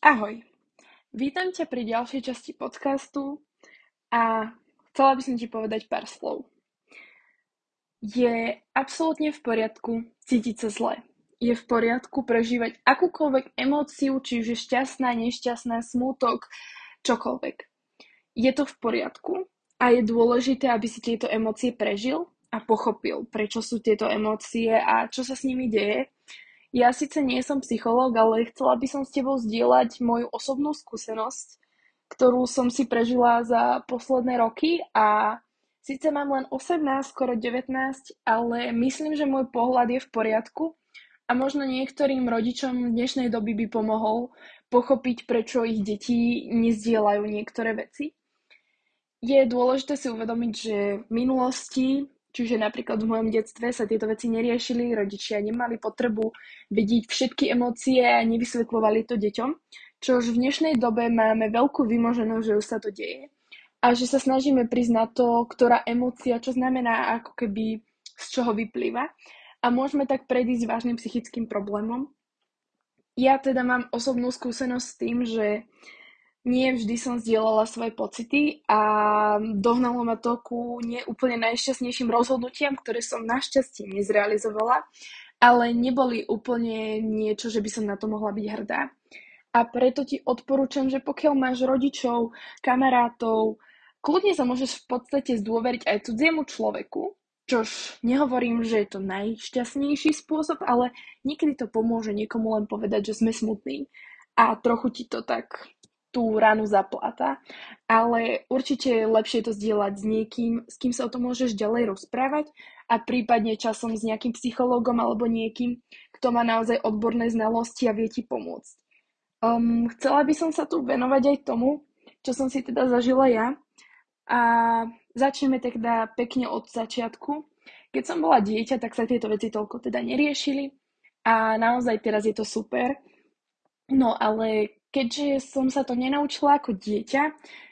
Ahoj, vítam ťa pri ďalšej časti podcastu a chcela by som ti povedať pár slov. Je absolútne v poriadku cítiť sa zle. Je v poriadku prežívať akúkoľvek emóciu, či už je šťastná, nešťastná, smútok, čokoľvek. Je to v poriadku a je dôležité, aby si tieto emócie prežil a pochopil, prečo sú tieto emócie a čo sa s nimi deje ja síce nie som psychológ, ale chcela by som s tebou zdieľať moju osobnú skúsenosť, ktorú som si prežila za posledné roky a síce mám len 18, skoro 19, ale myslím, že môj pohľad je v poriadku a možno niektorým rodičom v dnešnej doby by pomohol pochopiť, prečo ich deti nezdieľajú niektoré veci. Je dôležité si uvedomiť, že v minulosti Čiže napríklad v mojom detstve sa tieto veci neriešili, rodičia nemali potrebu vidieť všetky emócie a nevysvetľovali to deťom, čo už v dnešnej dobe máme veľkú vymoženosť, že už sa to deje a že sa snažíme prísť na to, ktorá emócia, čo znamená, ako keby z čoho vyplýva a môžeme tak predísť vážnym psychickým problémom. Ja teda mám osobnú skúsenosť s tým, že nie vždy som zdieľala svoje pocity a dohnalo ma to ku neúplne najšťastnejším rozhodnutiam, ktoré som našťastie nezrealizovala, ale neboli úplne niečo, že by som na to mohla byť hrdá. A preto ti odporúčam, že pokiaľ máš rodičov, kamarátov, kľudne sa môžeš v podstate zdôveriť aj cudziemu človeku, čož nehovorím, že je to najšťastnejší spôsob, ale niekedy to pomôže niekomu len povedať, že sme smutní a trochu ti to tak tú ranu zaplata, ale určite je lepšie to zdieľať s niekým, s kým sa o tom môžeš ďalej rozprávať a prípadne časom s nejakým psychológom alebo niekým, kto má naozaj odborné znalosti a vie ti pomôcť. Um, chcela by som sa tu venovať aj tomu, čo som si teda zažila ja a začneme teda pekne od začiatku. Keď som bola dieťa, tak sa tieto veci toľko teda neriešili a naozaj teraz je to super. No ale keďže som sa to nenaučila ako dieťa,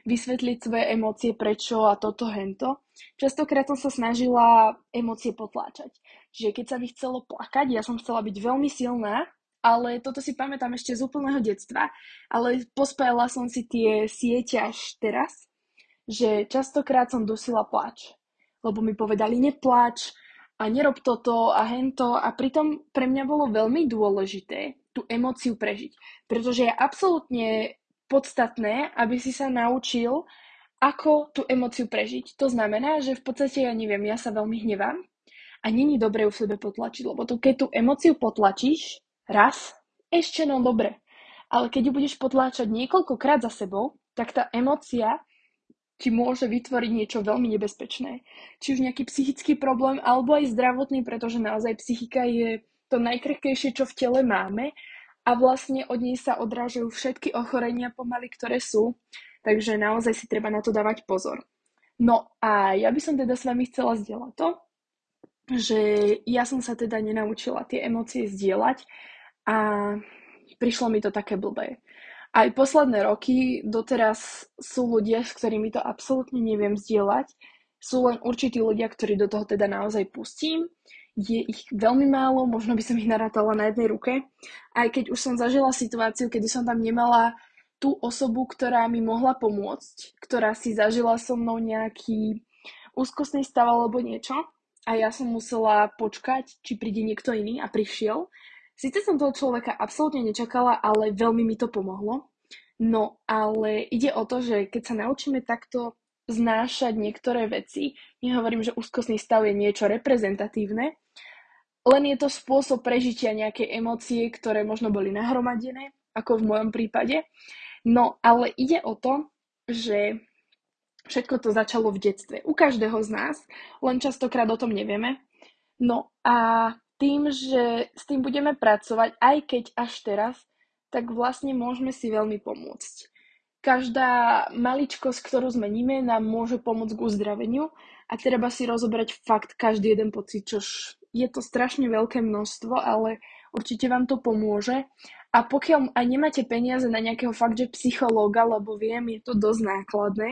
vysvetliť svoje emócie, prečo a toto, hento, častokrát som sa snažila emócie potláčať. Čiže keď sa mi chcelo plakať, ja som chcela byť veľmi silná, ale toto si pamätám ešte z úplného detstva, ale pospájala som si tie siete až teraz, že častokrát som dosila plač. Lebo mi povedali, neplač a nerob toto a hento a pritom pre mňa bolo veľmi dôležité tú emóciu prežiť. Pretože je absolútne podstatné, aby si sa naučil, ako tú emóciu prežiť. To znamená, že v podstate, ja neviem, ja sa veľmi hnevám a není dobre ju v sebe potlačiť, lebo to, keď tú emóciu potlačíš raz, ešte no dobre. Ale keď ju budeš potláčať niekoľkokrát za sebou, tak tá emócia ti môže vytvoriť niečo veľmi nebezpečné. Či už nejaký psychický problém, alebo aj zdravotný, pretože naozaj psychika je to najkrehkejšie, čo v tele máme a vlastne od nej sa odrážajú všetky ochorenia pomaly, ktoré sú, takže naozaj si treba na to dávať pozor. No a ja by som teda s vami chcela zdieľať to, že ja som sa teda nenaučila tie emócie zdieľať a prišlo mi to také blbé. Aj posledné roky doteraz sú ľudia, s ktorými to absolútne neviem zdieľať. Sú len určití ľudia, ktorí do toho teda naozaj pustím je ich veľmi málo, možno by som ich narátala na jednej ruke. Aj keď už som zažila situáciu, kedy som tam nemala tú osobu, ktorá mi mohla pomôcť, ktorá si zažila so mnou nejaký úzkostný stav alebo niečo a ja som musela počkať, či príde niekto iný a prišiel. Sice som toho človeka absolútne nečakala, ale veľmi mi to pomohlo. No, ale ide o to, že keď sa naučíme takto znášať niektoré veci, nehovorím, že úzkostný stav je niečo reprezentatívne, len je to spôsob prežitia nejakej emócie, ktoré možno boli nahromadené, ako v mojom prípade. No, ale ide o to, že všetko to začalo v detstve. U každého z nás, len častokrát o tom nevieme. No a tým, že s tým budeme pracovať, aj keď až teraz, tak vlastne môžeme si veľmi pomôcť. Každá maličkosť, ktorú zmeníme, nám môže pomôcť k uzdraveniu a treba si rozobrať fakt každý jeden pocit, čož je to strašne veľké množstvo, ale určite vám to pomôže. A pokiaľ aj nemáte peniaze na nejakého fakt, že psychológa, lebo viem, je to dosť nákladné,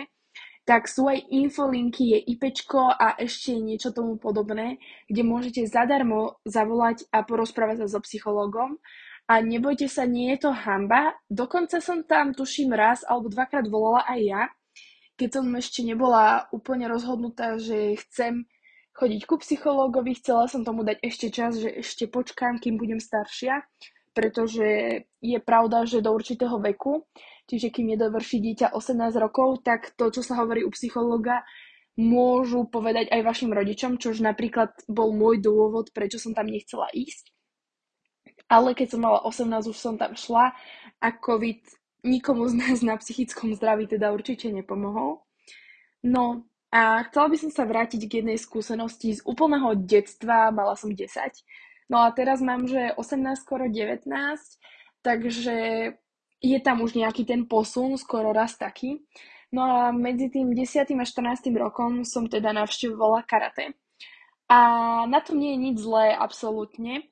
tak sú aj infolinky, je IPčko a ešte niečo tomu podobné, kde môžete zadarmo zavolať a porozprávať sa so psychológom A nebojte sa, nie je to hamba. Dokonca som tam, tuším, raz alebo dvakrát volala aj ja, keď som ešte nebola úplne rozhodnutá, že chcem chodiť ku psychológovi, chcela som tomu dať ešte čas, že ešte počkám, kým budem staršia, pretože je pravda, že do určitého veku, čiže kým nedovrší dieťa 18 rokov, tak to, čo sa hovorí u psychológa, môžu povedať aj vašim rodičom, čož napríklad bol môj dôvod, prečo som tam nechcela ísť ale keď som mala 18, už som tam šla a COVID nikomu z nás na psychickom zdraví teda určite nepomohol. No a chcela by som sa vrátiť k jednej skúsenosti z úplného detstva, mala som 10. No a teraz mám, že 18, skoro 19, takže je tam už nejaký ten posun, skoro raz taký. No a medzi tým 10. a 14. rokom som teda navštevovala karate. A na tom nie je nič zlé, absolútne.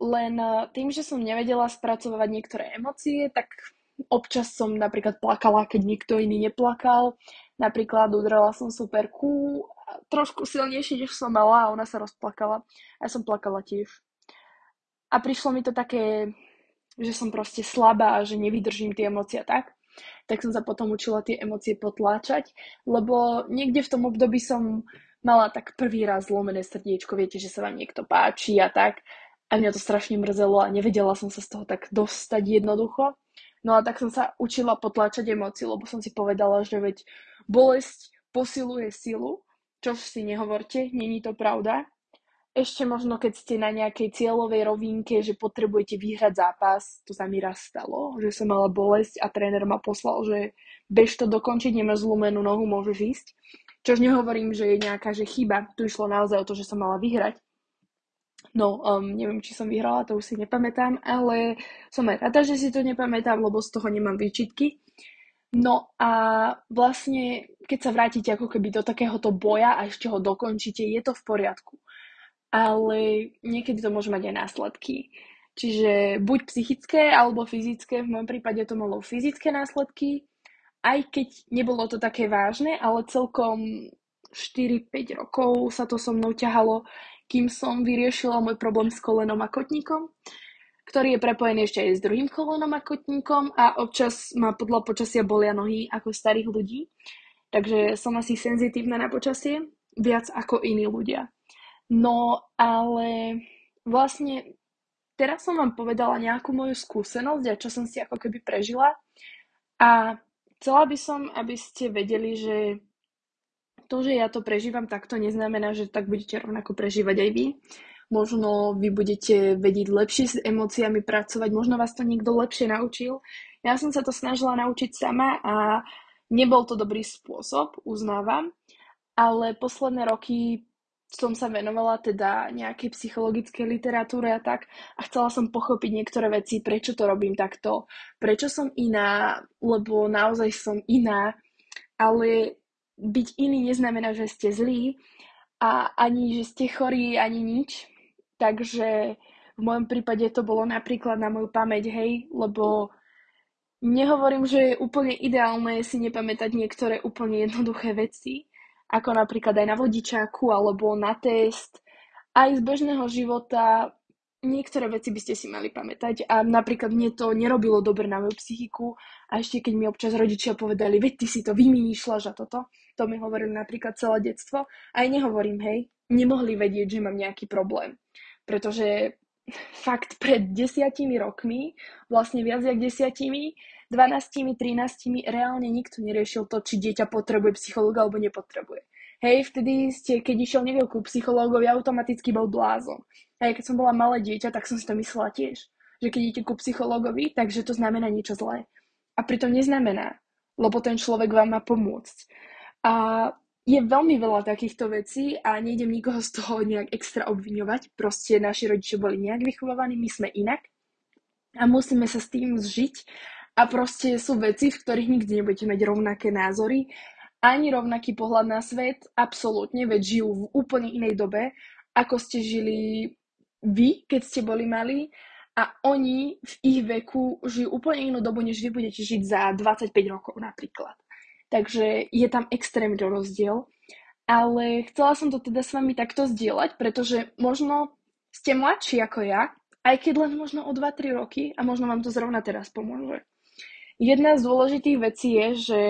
Len eh, tým, že som nevedela spracovať niektoré emócie, tak občas som napríklad plakala, keď nikto iný neplakal. Napríklad udrala som superku trošku silnejšie, než som mala a ona sa rozplakala. A ja som plakala tiež. A prišlo mi to také, že som proste slabá a že nevydržím tie emócie tak. Tak som sa potom učila tie emócie potláčať, lebo niekde v tom období som mala tak prvý raz zlomené srdiečko, viete, že sa vám niekto páči a tak. A mňa to strašne mrzelo a nevedela som sa z toho tak dostať jednoducho. No a tak som sa učila potláčať emócie, lebo som si povedala, že veď bolesť posiluje silu, čo si nehovorte, není to pravda. Ešte možno, keď ste na nejakej cieľovej rovinke, že potrebujete vyhrať zápas, to sa mi raz stalo, že som mala bolesť a tréner ma poslal, že bež to dokončiť, nemáš zlomenú nohu, môžeš ísť. Čož nehovorím, že je nejaká že chyba, tu išlo naozaj o to, že som mala vyhrať, No, um, neviem, či som vyhrala, to už si nepamätám, ale som aj rada, že si to nepamätám, lebo z toho nemám výčitky. No a vlastne, keď sa vrátite ako keby do takéhoto boja a ešte ho dokončíte, je to v poriadku. Ale niekedy to môže mať aj následky. Čiže buď psychické alebo fyzické, v mojom prípade to malo fyzické následky, aj keď nebolo to také vážne, ale celkom 4-5 rokov sa to so mnou ťahalo, kým som vyriešila môj problém s kolenom a kotníkom, ktorý je prepojený ešte aj s druhým kolenom a kotníkom a občas ma podľa počasia bolia nohy ako starých ľudí. Takže som asi senzitívna na počasie, viac ako iní ľudia. No ale vlastne teraz som vám povedala nejakú moju skúsenosť a čo som si ako keby prežila. A chcela by som, aby ste vedeli, že to, že ja to prežívam takto, neznamená, že tak budete rovnako prežívať aj vy. Možno vy budete vedieť lepšie s emóciami pracovať, možno vás to niekto lepšie naučil. Ja som sa to snažila naučiť sama a nebol to dobrý spôsob, uznávam, ale posledné roky som sa venovala teda nejakej psychologickej literatúre a tak a chcela som pochopiť niektoré veci, prečo to robím takto, prečo som iná, lebo naozaj som iná, ale byť iný neznamená, že ste zlí a ani, že ste chorí, ani nič. Takže v mojom prípade to bolo napríklad na moju pamäť, hej, lebo nehovorím, že je úplne ideálne si nepamätať niektoré úplne jednoduché veci, ako napríklad aj na vodičáku alebo na test. Aj z bežného života niektoré veci by ste si mali pamätať a napríklad mne to nerobilo dobre na moju psychiku a ešte keď mi občas rodičia povedali, veď ty si to vymýšľaš a toto, to mi hovorili napríklad celé detstvo, aj nehovorím, hej, nemohli vedieť, že mám nejaký problém. Pretože fakt pred desiatimi rokmi, vlastne viac jak desiatimi, 12, 13, reálne nikto neriešil to, či dieťa potrebuje psychológa alebo nepotrebuje. Hej, vtedy ste, keď išiel niekto ku psychológovi, automaticky bol blázon. Hej, keď som bola malé dieťa, tak som si to myslela tiež. Že keď idete ku psychológovi, takže to znamená niečo zlé. A pritom neznamená, lebo ten človek vám má pomôcť. A je veľmi veľa takýchto vecí a nejdem nikoho z toho nejak extra obviňovať. Proste naši rodičia boli nejak vychovaní, my sme inak a musíme sa s tým zžiť. A proste sú veci, v ktorých nikdy nebudete mať rovnaké názory ani rovnaký pohľad na svet, absolútne, veď žijú v úplne inej dobe, ako ste žili vy, keď ste boli malí a oni v ich veku žijú úplne inú dobu, než vy budete žiť za 25 rokov napríklad. Takže je tam extrémny rozdiel. Ale chcela som to teda s vami takto zdieľať, pretože možno ste mladší ako ja Aj keď len možno o 2-3 roky a možno vám to zrovna teraz pomôže. Jedna z dôležitých vecí je, že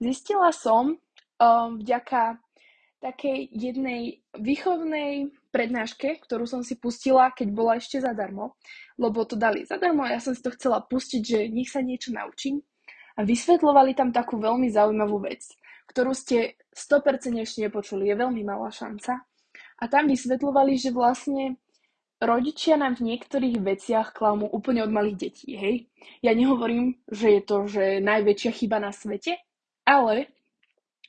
zistila som um, vďaka takej jednej výchovnej prednáške, ktorú som si pustila, keď bola ešte zadarmo, lebo to dali zadarmo a ja som si to chcela pustiť, že nech sa niečo naučím. A vysvetľovali tam takú veľmi zaujímavú vec, ktorú ste 100% ešte nepočuli, je veľmi malá šanca. A tam vysvetľovali, že vlastne rodičia nám v niektorých veciach klamú úplne od malých detí, hej? Ja nehovorím, že je to že najväčšia chyba na svete, ale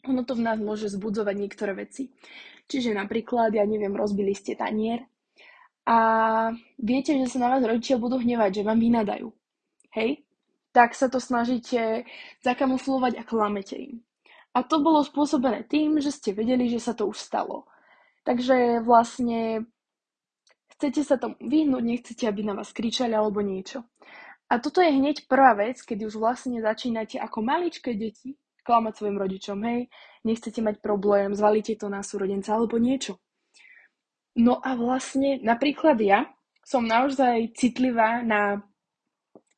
ono to v nás môže zbudzovať niektoré veci. Čiže napríklad, ja neviem, rozbili ste tanier a viete, že sa na vás rodičia budú hnevať, že vám vynadajú. Hej? Tak sa to snažíte zakamuflovať a klamete im. A to bolo spôsobené tým, že ste vedeli, že sa to už stalo. Takže vlastne chcete sa tomu vyhnúť, nechcete, aby na vás kričali alebo niečo. A toto je hneď prvá vec, keď už vlastne začínate ako maličké deti klamať svojim rodičom, hej, nechcete mať problém, zvalíte to na súrodenca alebo niečo. No a vlastne napríklad ja som naozaj citlivá na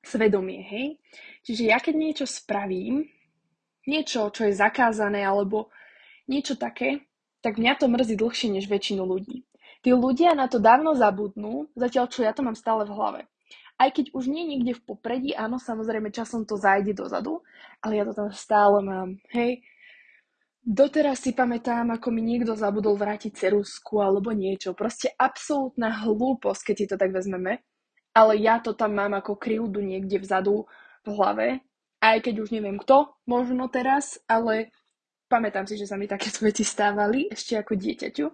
svedomie, hej. Čiže ja keď niečo spravím, niečo, čo je zakázané alebo niečo také, tak mňa to mrzí dlhšie než väčšinu ľudí. Tí ľudia na to dávno zabudnú, zatiaľ čo ja to mám stále v hlave. Aj keď už nie niekde v popredí, áno, samozrejme časom to zájde dozadu, ale ja to tam stále mám, hej. Doteraz si pamätám, ako mi niekto zabudol vrátiť cerusku alebo niečo. Proste absolútna hlúposť, keď si to tak vezmeme. Ale ja to tam mám ako krivdu niekde vzadu v hlave. Aj keď už neviem kto, možno teraz, ale pamätám si, že sa mi takéto veci stávali ešte ako dieťaťu.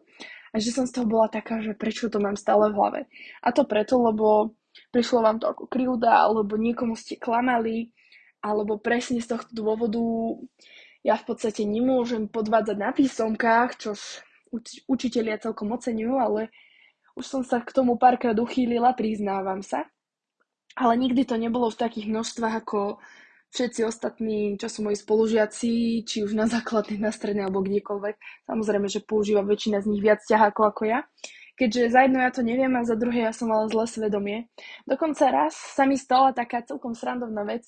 A že som z toho bola taká, že prečo to mám stále v hlave. A to preto, lebo prišlo vám to ako krivda, alebo niekomu ste klamali, alebo presne z tohto dôvodu ja v podstate nemôžem podvádzať na písomkách, uč- učitelia celkom oceňujú, ale už som sa k tomu párkrát uchýlila, priznávam sa. Ale nikdy to nebolo v takých množstvách ako všetci ostatní, čo sú moji spolužiaci, či už na základnej, na strednej alebo kdekoľvek. Samozrejme, že používa väčšina z nich viac ťahákov ako ja keďže za jedno ja to neviem a za druhé ja som mala zlé svedomie. Dokonca raz sa mi stala taká celkom srandovná vec.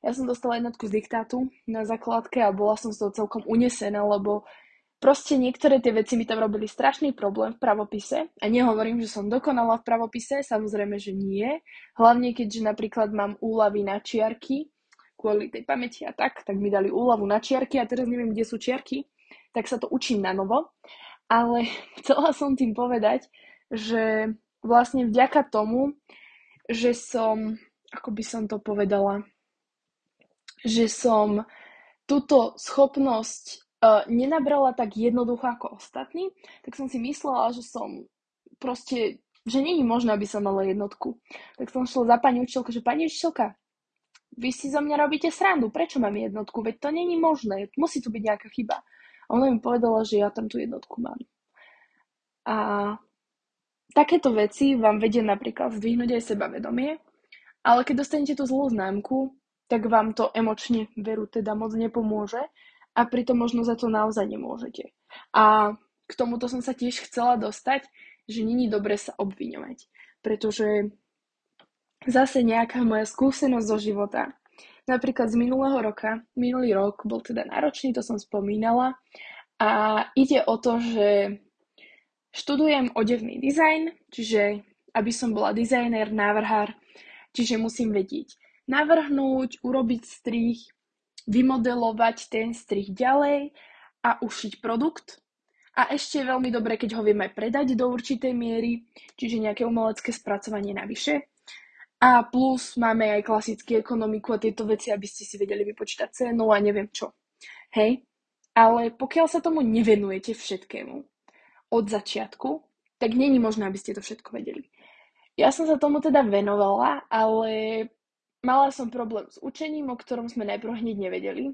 Ja som dostala jednotku z diktátu na základke a bola som z toho celkom unesená, lebo proste niektoré tie veci mi tam robili strašný problém v pravopise. A nehovorím, že som dokonala v pravopise, samozrejme, že nie. Hlavne keďže napríklad mám úlavy na čiarky, kvôli tej pamäti a tak, tak mi dali úlavu na čiarky a teraz neviem, kde sú čiarky, tak sa to učím na novo. Ale chcela som tým povedať, že vlastne vďaka tomu, že som, ako by som to povedala, že som túto schopnosť nenabrala tak jednoducho ako ostatní, tak som si myslela, že som proste, že není možné, aby som mala jednotku. Tak som šla za pani učiteľku, že pani učiteľka, vy si zo mňa robíte srandu, prečo mám jednotku? Veď to není možné, musí tu byť nejaká chyba. A ona mi povedala, že ja tam tú jednotku mám. A takéto veci vám vedie napríklad zdvihnúť aj sebavedomie, ale keď dostanete tú zlú známku, tak vám to emočne veru teda moc nepomôže a pritom možno za to naozaj nemôžete. A k tomuto som sa tiež chcela dostať, že není dobre sa obviňovať, pretože zase nejaká moja skúsenosť zo života napríklad z minulého roka. Minulý rok bol teda náročný, to som spomínala. A ide o to, že študujem odevný dizajn, čiže aby som bola dizajner, návrhár, čiže musím vedieť navrhnúť, urobiť strih, vymodelovať ten strih ďalej a ušiť produkt. A ešte je veľmi dobre, keď ho vieme predať do určitej miery, čiže nejaké umelecké spracovanie navyše. A plus máme aj klasickú ekonomiku a tieto veci, aby ste si vedeli vypočítať cenu a neviem čo. Hej? Ale pokiaľ sa tomu nevenujete všetkému od začiatku, tak není možné, aby ste to všetko vedeli. Ja som sa tomu teda venovala, ale mala som problém s učením, o ktorom sme najprv hneď nevedeli.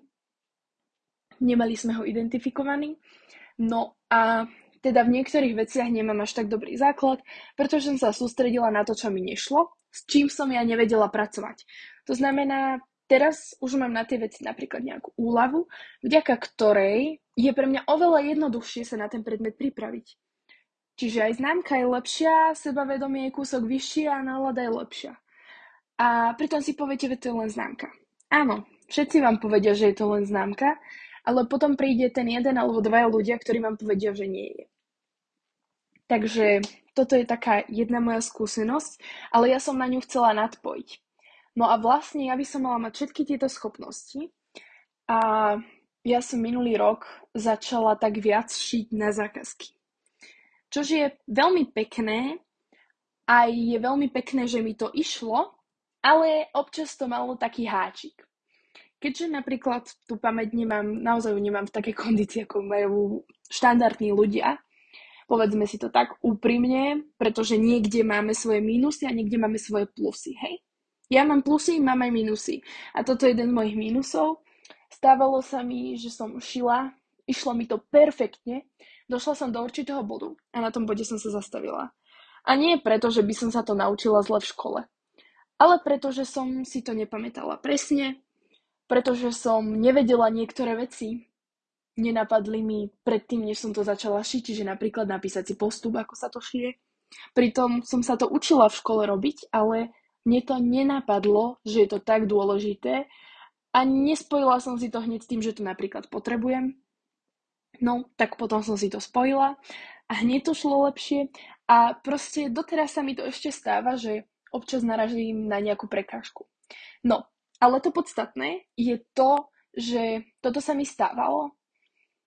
Nemali sme ho identifikovaný. No a teda v niektorých veciach nemám až tak dobrý základ, pretože som sa sústredila na to, čo mi nešlo s čím som ja nevedela pracovať. To znamená, teraz už mám na tie veci napríklad nejakú úľavu, vďaka ktorej je pre mňa oveľa jednoduchšie sa na ten predmet pripraviť. Čiže aj známka je lepšia, sebavedomie je kúsok vyššie a nálada je lepšia. A pritom si poviete, že to je len známka. Áno, všetci vám povedia, že je to len známka, ale potom príde ten jeden alebo dvaja ľudia, ktorí vám povedia, že nie je. Takže toto je taká jedna moja skúsenosť, ale ja som na ňu chcela nadpojiť. No a vlastne ja by som mala mať všetky tieto schopnosti a ja som minulý rok začala tak viac šiť na zákazky. Čož je veľmi pekné, aj je veľmi pekné, že mi to išlo, ale občas to malo taký háčik. Keďže napríklad tú pamäť nemám, naozaj nemám v takej kondícii, ako majú štandardní ľudia, povedzme si to tak úprimne, pretože niekde máme svoje mínusy a niekde máme svoje plusy, hej? Ja mám plusy, mám aj minusy. A toto je jeden z mojich mínusov. Stávalo sa mi, že som šila, išlo mi to perfektne, došla som do určitého bodu a na tom bode som sa zastavila. A nie preto, že by som sa to naučila zle v škole, ale preto, že som si to nepamätala presne, pretože som nevedela niektoré veci, nenapadli mi predtým, než som to začala šiť, čiže napríklad napísať si postup, ako sa to šije. Pritom som sa to učila v škole robiť, ale mne to nenapadlo, že je to tak dôležité a nespojila som si to hneď s tým, že to napríklad potrebujem. No, tak potom som si to spojila a hneď to šlo lepšie a proste doteraz sa mi to ešte stáva, že občas naražím na nejakú prekážku. No, ale to podstatné je to, že toto sa mi stávalo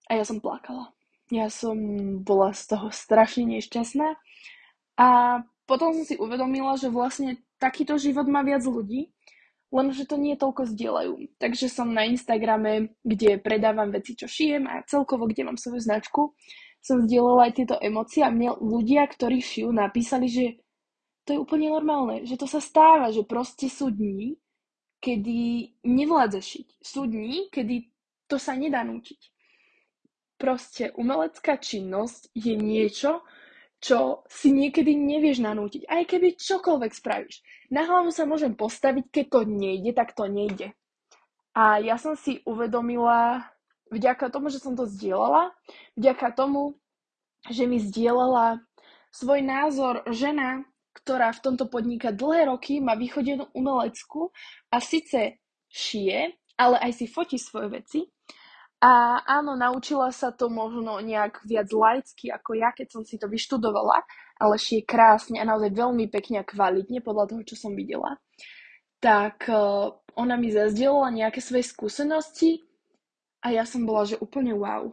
a ja som plakala. Ja som bola z toho strašne nešťastná a potom som si uvedomila, že vlastne takýto život má viac ľudí, lenže to nie toľko zdieľajú. Takže som na Instagrame, kde predávam veci, čo šijem a celkovo, kde mám svoju značku, som zdieľala aj tieto emócie a mne ľudia, ktorí šijú, napísali, že to je úplne normálne, že to sa stáva, že proste sú dní, kedy nevládza šiť. Sú dní, kedy to sa nedá nútiť. Proste umelecká činnosť je niečo, čo si niekedy nevieš nanútiť. Aj keby čokoľvek spravíš. Na hlavu sa môžem postaviť, keď to nejde, tak to nejde. A ja som si uvedomila, vďaka tomu, že som to zdieľala, vďaka tomu, že mi zdieľala svoj názor žena, ktorá v tomto podniká dlhé roky, má východenú umeleckú a síce šije, ale aj si fotí svoje veci. A áno, naučila sa to možno nejak viac laicky ako ja, keď som si to vyštudovala, ale šije krásne a naozaj veľmi pekne a kvalitne podľa toho, čo som videla. Tak uh, ona mi zazdielala nejaké svoje skúsenosti a ja som bola, že úplne wow.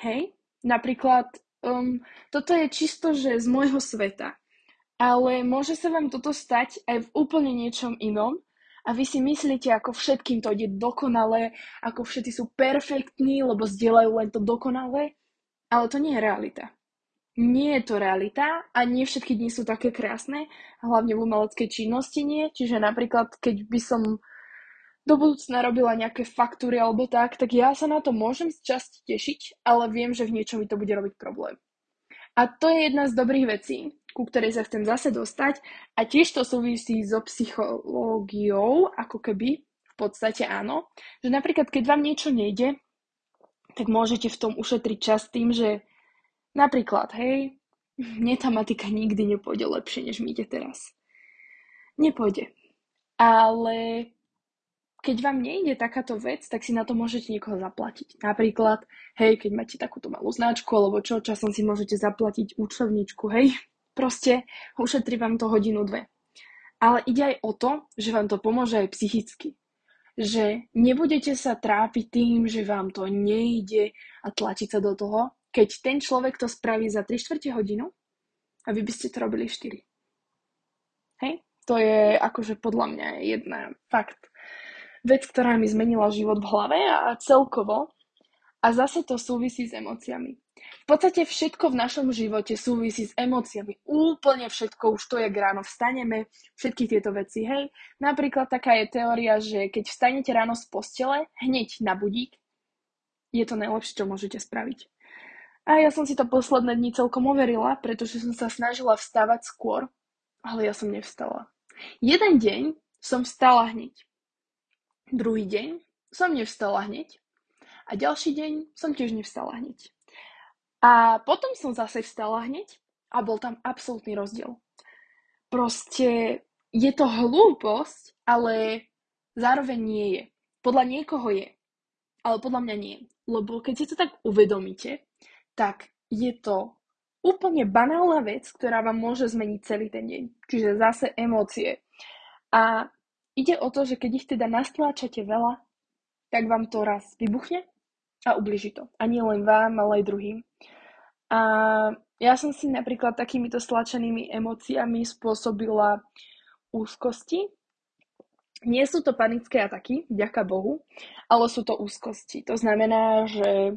Hej? Napríklad, um, toto je čisto, že z môjho sveta ale môže sa vám toto stať aj v úplne niečom inom a vy si myslíte, ako všetkým to ide dokonale, ako všetci sú perfektní, lebo zdieľajú len to dokonale, ale to nie je realita. Nie je to realita a nie všetky dni sú také krásne, hlavne v umeleckej činnosti nie, čiže napríklad keď by som do budúcna robila nejaké faktúry alebo tak, tak ja sa na to môžem z časti tešiť, ale viem, že v niečom mi to bude robiť problém. A to je jedna z dobrých vecí, ku ktorej sa chcem zase dostať a tiež to súvisí so psychológiou, ako keby, v podstate áno, že napríklad keď vám niečo nejde, tak môžete v tom ušetriť čas tým, že napríklad, hej, mne tá matika nikdy nepôjde lepšie, než mi ide teraz. Nepôjde. Ale keď vám nejde takáto vec, tak si na to môžete niekoho zaplatiť. Napríklad, hej, keď máte takúto malú značku, alebo čo, časom si môžete zaplatiť účtovničku, hej, Proste ušetrí vám to hodinu, dve. Ale ide aj o to, že vám to pomôže aj psychicky. Že nebudete sa trápiť tým, že vám to nejde a tlačiť sa do toho, keď ten človek to spraví za 3 čtvrte hodinu a vy by ste to robili 4. Hej? To je akože podľa mňa jedna fakt vec, ktorá mi zmenila život v hlave a celkovo. A zase to súvisí s emóciami. V podstate všetko v našom živote súvisí s emóciami. Úplne všetko, už to je ráno vstaneme, všetky tieto veci, hej. Napríklad taká je teória, že keď vstanete ráno z postele, hneď na budík, je to najlepšie, čo môžete spraviť. A ja som si to posledné dni celkom overila, pretože som sa snažila vstávať skôr, ale ja som nevstala. Jeden deň som vstala hneď. Druhý deň som nevstala hneď. A ďalší deň som tiež nevstala hneď. A potom som zase vstala hneď A bol tam absolútny rozdiel. Proste je to hlúposť, ale zároveň nie je. Podľa niekoho je, ale podľa mňa nie. Lebo keď si to tak uvedomíte, tak je to úplne banálna vec, ktorá vám môže zmeniť celý ten deň. Čiže zase emócie. A ide o to, že keď ich teda nastláčate veľa, tak vám to raz vybuchne a ubliží to. A nie len vám, ale aj druhým. A ja som si napríklad takýmito stlačenými emóciami spôsobila úzkosti. Nie sú to panické ataky, vďaka Bohu, ale sú to úzkosti. To znamená, že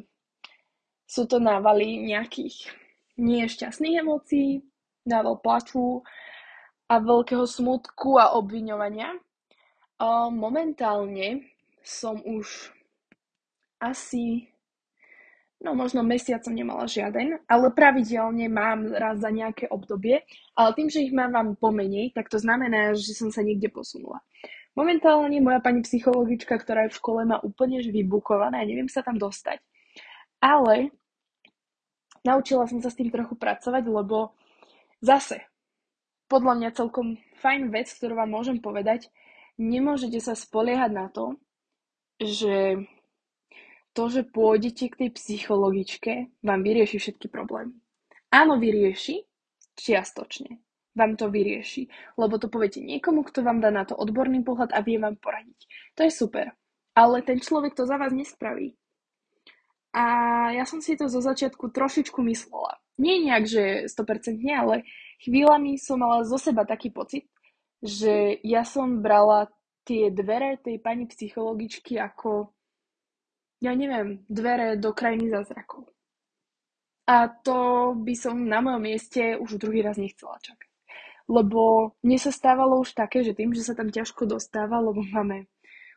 sú to návaly nejakých nie šťastných emócií, nával plaču a veľkého smutku a obviňovania. Momentálne som už asi, no možno mesiac som nemala žiaden, ale pravidelne mám raz za nejaké obdobie, ale tým, že ich mám vám pomenej, tak to znamená, že som sa niekde posunula. Momentálne moja pani psychologička, ktorá je v škole, má úplne vybukované a neviem sa tam dostať. Ale naučila som sa s tým trochu pracovať, lebo zase, podľa mňa celkom fajn vec, ktorú vám môžem povedať, nemôžete sa spoliehať na to, že to, že pôjdete k tej psychologičke, vám vyrieši všetky problémy. Áno, vyrieši, čiastočne. Vám to vyrieši, lebo to poviete niekomu, kto vám dá na to odborný pohľad a vie vám poradiť. To je super. Ale ten človek to za vás nespraví. A ja som si to zo začiatku trošičku myslela. Nie nejak, že 100% nie, ale chvíľami som mala zo seba taký pocit, že ja som brala tie dvere tej pani psychologičky ako, ja neviem, dvere do krajiny zázrakov. A to by som na mojom mieste už druhý raz nechcela čakať. Lebo mne sa stávalo už také, že tým, že sa tam ťažko dostáva, lebo máme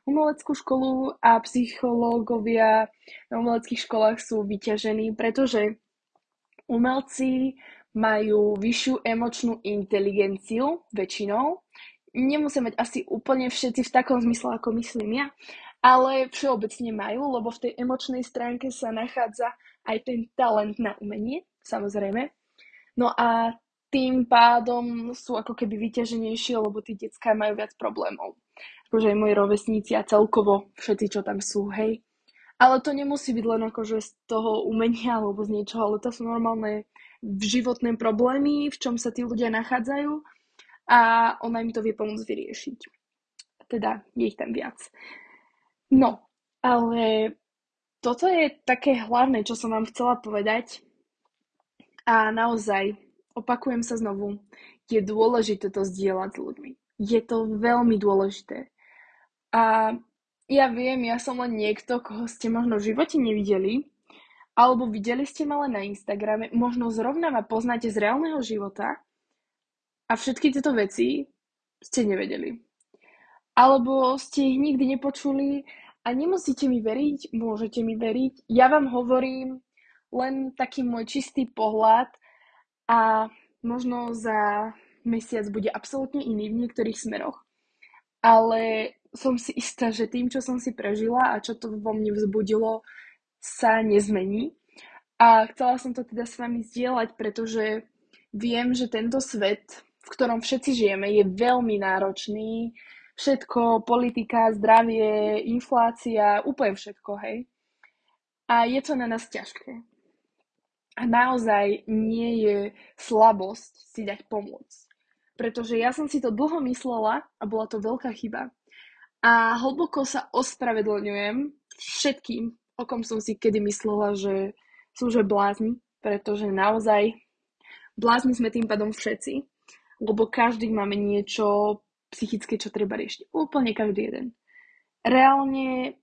umeleckú školu a psychológovia na umeleckých školách sú vyťažení, pretože umelci majú vyššiu emočnú inteligenciu väčšinou. Nemusia mať asi úplne všetci v takom zmysle, ako myslím ja, ale všeobecne majú, lebo v tej emočnej stránke sa nachádza aj ten talent na umenie, samozrejme. No a tým pádom sú ako keby vyťaženejšie, lebo tí detská majú viac problémov akože aj moji rovesníci a celkovo všetci, čo tam sú, hej. Ale to nemusí byť len akože z toho umenia alebo z niečoho, ale to sú normálne životné problémy, v čom sa tí ľudia nachádzajú a ona im to vie pomôcť vyriešiť. Teda je ich tam viac. No, ale toto je také hlavné, čo som vám chcela povedať. A naozaj, opakujem sa znovu, je dôležité to zdieľať s ľuďmi. Je to veľmi dôležité. A ja viem, ja som len niekto, koho ste možno v živote nevideli, alebo videli ste ma len na Instagrame, možno zrovna ma poznáte z reálneho života a všetky tieto veci ste nevedeli. Alebo ste ich nikdy nepočuli a nemusíte mi veriť, môžete mi veriť. Ja vám hovorím len taký môj čistý pohľad a možno za mesiac bude absolútne iný v niektorých smeroch. Ale som si istá, že tým, čo som si prežila a čo to vo mne vzbudilo, sa nezmení. A chcela som to teda s vami zdieľať, pretože viem, že tento svet, v ktorom všetci žijeme, je veľmi náročný. Všetko, politika, zdravie, inflácia, úplne všetko, hej. A je to na nás ťažké. A naozaj nie je slabosť si dať pomôcť. Pretože ja som si to dlho myslela a bola to veľká chyba. A hlboko sa ospravedlňujem všetkým, o kom som si kedy myslela, že sú že blázni, pretože naozaj blázni sme tým pádom všetci, lebo každý máme niečo psychické, čo treba riešiť. Úplne každý jeden. Reálne,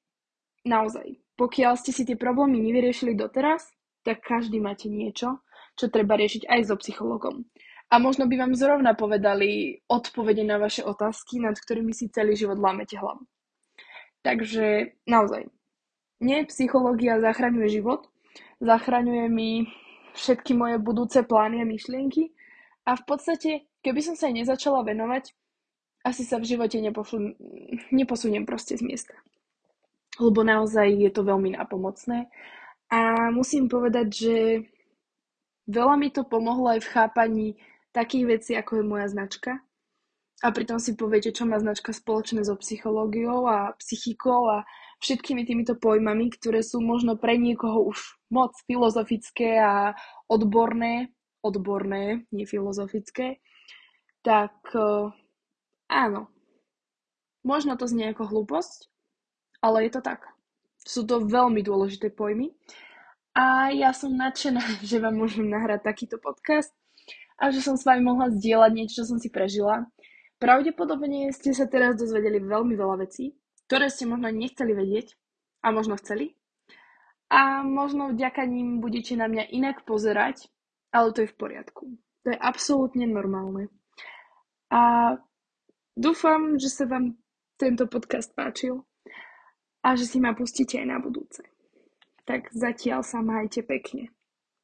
naozaj, pokiaľ ste si tie problémy nevyriešili doteraz, tak každý máte niečo, čo treba riešiť aj so psychologom. A možno by vám zrovna povedali odpovede na vaše otázky, nad ktorými si celý život lámete hlavu. Takže naozaj, nie psychológia zachraňuje život, zachraňuje mi všetky moje budúce plány a myšlienky a v podstate, keby som sa aj nezačala venovať, asi sa v živote neposun- neposuniem proste z miesta. Lebo naozaj je to veľmi nápomocné. A musím povedať, že Veľa mi to pomohlo aj v chápaní takých vecí, ako je moja značka. A pritom si poviete, čo má značka spoločné so psychológiou a psychikou a všetkými týmito pojmami, ktoré sú možno pre niekoho už moc filozofické a odborné, odborné, nie filozofické, tak uh, áno, možno to znie ako hlúposť, ale je to tak. Sú to veľmi dôležité pojmy a ja som nadšená, že vám môžem nahrať takýto podcast a že som s vami mohla zdieľať niečo, čo som si prežila. Pravdepodobne ste sa teraz dozvedeli veľmi veľa vecí, ktoré ste možno nechceli vedieť a možno chceli. A možno vďaka ním budete na mňa inak pozerať, ale to je v poriadku. To je absolútne normálne. A dúfam, že sa vám tento podcast páčil a že si ma pustíte aj na budúce. Tak zatiaľ sa majte pekne.